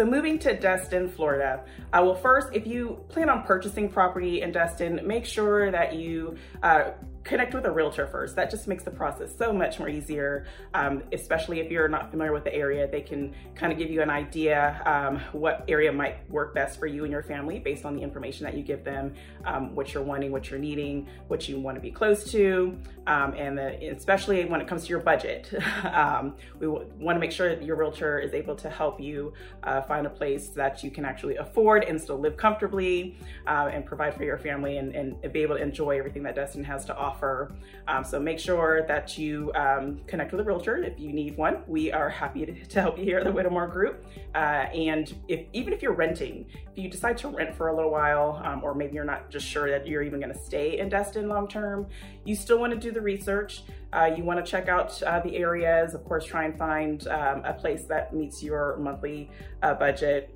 So moving to Destin, Florida. Uh, well, first, if you plan on purchasing property in Destin, make sure that you uh, connect with a realtor first. That just makes the process so much more easier, um, especially if you're not familiar with the area. They can kind of give you an idea um, what area might work best for you and your family based on the information that you give them, um, what you're wanting, what you're needing, what you want to be close to, um, and the, especially when it comes to your budget. Um, we want to make sure that your realtor is able to help you uh, find a place that you can actually afford and still live comfortably uh, and provide for your family and, and be able to enjoy everything that Destin has to offer offer. Um, so make sure that you um, connect with a realtor if you need one. We are happy to, help you here at the Whittemore Group. Uh, and if even if you're renting, if you decide to rent for a little while, um, or maybe you're not just sure that you're even going to stay in Destin long term, you still want to do the research. Uh, you want to check out uh, the areas, of course, try and find um, a place that meets your monthly uh, budget.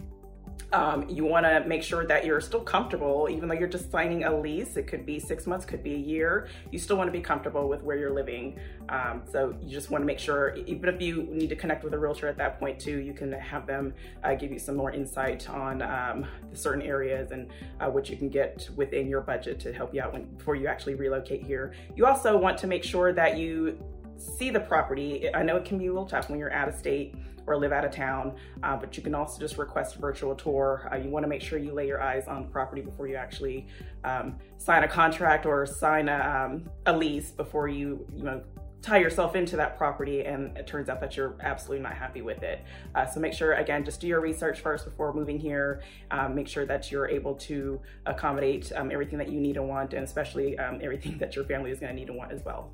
Um, you want to make sure that you're still comfortable, even though you're just signing a lease. It could be six months, could be a year. You still want to be comfortable with where you're living. Um, so you just want to make sure, even if you need to connect with a realtor at that point too, you can have them uh, give you some more insight on um, the certain areas and uh, what you can get within your budget to help you out when, before you actually relocate here. You also want to make sure that you see the property. I know it can be a little tough when you're out of state or live out of town, uh, but you can also just request a virtual tour. Uh, you wanna make sure you lay your eyes on the property before you actually um, sign a contract or sign a, um, a lease before you, you know, tie yourself into that property and it turns out that you're absolutely not happy with it. Uh, so make sure, again, just do your research first before moving here. Um, make sure that you're able to accommodate um, everything that you need and want, and especially um, everything that your family is gonna need and want as well.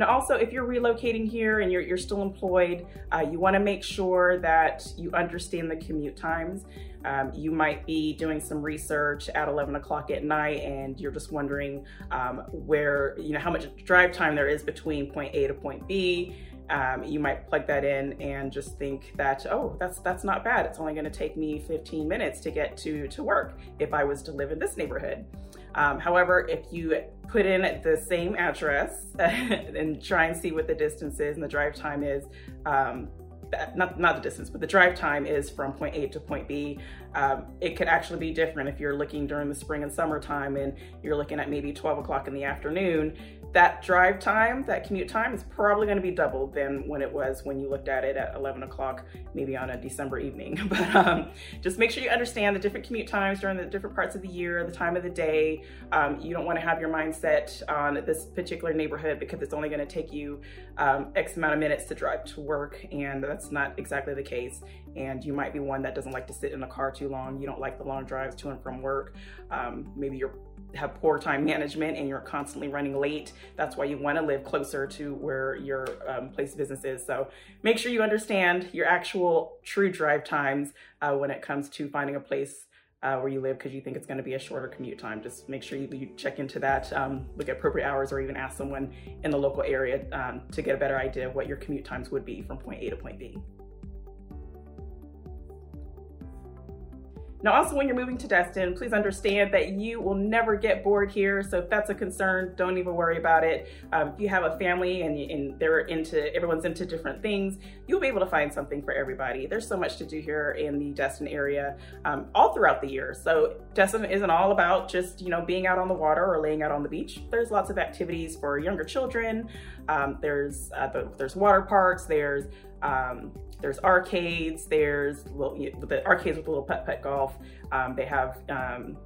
Now, also, if you're relocating here and you're, you're still employed, uh, you want to make sure that you understand the commute times. Um, you might be doing some research at 11 o'clock at night and you're just wondering um, where, you know, how much drive time there is between point A to point B. Um, you might plug that in and just think that, oh, that's that's not bad. It's only going to take me 15 minutes to get to, to work if I was to live in this neighborhood. Um, however, if you put in the same address and try and see what the distance is and the drive time is, um, not, not the distance, but the drive time is from point A to point B. Um, it could actually be different if you're looking during the spring and summertime and you're looking at maybe 12 o'clock in the afternoon that drive time, that commute time is probably going to be double than when it was when you looked at it at 11 o'clock, maybe on a December evening. But um, just make sure you understand the different commute times during the different parts of the year, the time of the day. Um, you don't want to have your mindset on this particular neighborhood because it's only going to take you um, X amount of minutes to drive to work, and that's not exactly the case. And you might be one that doesn't like to sit in a car too long. You don't like the long drives to and from work. Um, maybe you're have poor time management and you're constantly running late. That's why you want to live closer to where your um, place of business is. So make sure you understand your actual true drive times uh, when it comes to finding a place uh, where you live because you think it's going to be a shorter commute time. Just make sure you, you check into that, um, look at appropriate hours, or even ask someone in the local area um, to get a better idea of what your commute times would be from point A to point B. Now, also when you're moving to Destin, please understand that you will never get bored here. So if that's a concern, don't even worry about it. Um, if you have a family and, and they're into, everyone's into different things, you'll be able to find something for everybody. There's so much to do here in the Destin area um, all throughout the year. So Destin isn't all about just, you know, being out on the water or laying out on the beach. There's lots of activities for younger children. Um, there's, uh, the, there's water parks, there's um, there's arcades, there's little, the arcades with a little putt putt golf. Um, they have um,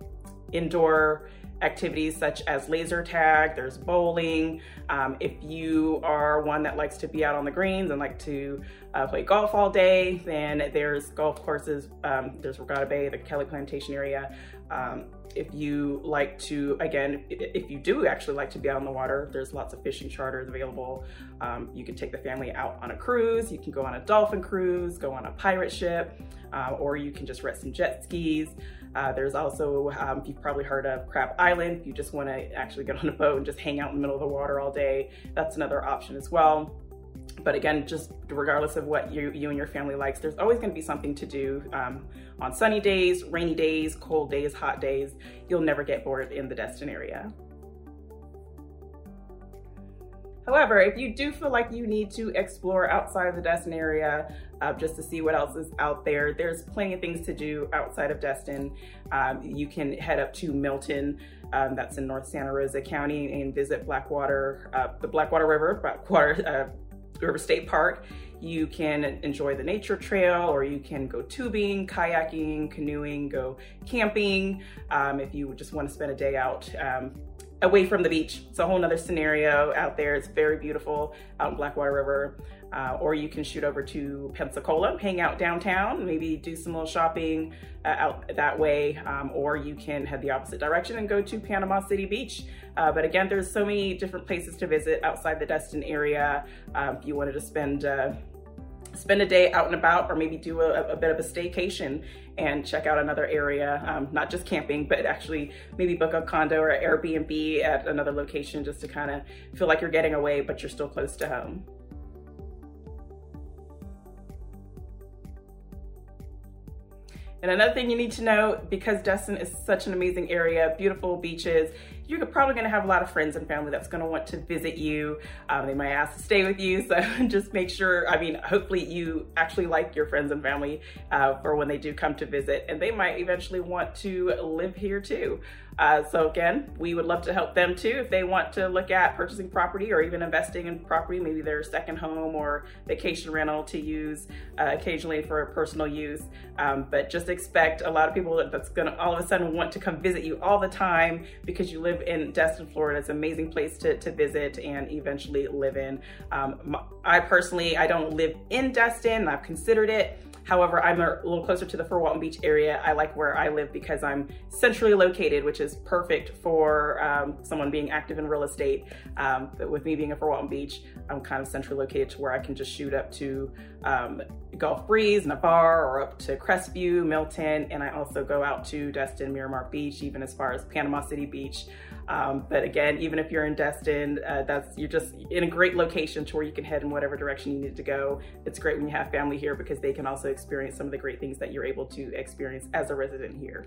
indoor activities such as laser tag, there's bowling. Um, if you are one that likes to be out on the greens and like to uh, play golf all day, then there's golf courses. Um, there's Regatta Bay, the Kelly Plantation area. Um, if you like to, again, if you do actually like to be out on the water, there's lots of fishing charters available. Um, you can take the family out on a cruise, you can go on a dolphin cruise, go on a pirate ship, uh, or you can just rent some jet skis. Uh, there's also, um, you've probably heard of Crab Island. If you just want to actually get on a boat and just hang out in the middle of the water all day, that's another option as well. But again, just regardless of what you, you and your family likes, there's always going to be something to do um, on sunny days, rainy days, cold days, hot days. You'll never get bored in the Destin area. However, if you do feel like you need to explore outside of the Destin area uh, just to see what else is out there, there's plenty of things to do outside of Destin. Um, you can head up to Milton, um, that's in North Santa Rosa County, and visit Blackwater, uh, the Blackwater River, Blackwater uh, River State Park. You can enjoy the nature trail, or you can go tubing, kayaking, canoeing, go camping. Um, if you just want to spend a day out um, away from the beach. It's a whole nother scenario out there. It's very beautiful out in Blackwater River. Uh, or you can shoot over to Pensacola, hang out downtown, maybe do some little shopping uh, out that way. Um, or you can head the opposite direction and go to Panama City Beach. Uh, but again, there's so many different places to visit outside the Destin area. Um, if you wanted to spend uh, spend a day out and about or maybe do a, a bit of a staycation and check out another area, um, not just camping, but actually maybe book a condo or Airbnb at another location just to kind of feel like you're getting away, but you're still close to home. And another thing you need to know, because Destin is such an amazing area, beautiful beaches, you're probably gonna have a lot of friends and family that's gonna want to visit you. Um, they might ask to stay with you, so just make sure, I mean, hopefully you actually like your friends and family uh, for when they do come to visit, and they might eventually want to live here too. Uh, so again, we would love to help them too if they want to look at purchasing property or even investing in property, maybe their second home or vacation rental to use uh, occasionally for personal use. Um, but just expect a lot of people that's gonna all of a sudden want to come visit you all the time because you live live in Destin, Florida. It's an amazing place to, to visit and eventually live in. Um, I personally, I don't live in Destin. I've considered it. However, I'm a little closer to the Fort Walton Beach area. I like where I live because I'm centrally located, which is perfect for um, someone being active in real estate. Um, but with me being a Fort Walton Beach, I'm kind of centrally located to where I can just shoot up to um, Gulf Breeze, Navarre, or up to Crestview, Milton, and I also go out to Destin, Miramar Beach, even as far as Panama City Beach. Um, but again, even if you're in Destin, uh, that's you're just in a great location to where you can head in whatever direction you need to go. It's great when you have family here because they can also experience some of the great things that you're able to experience as a resident here.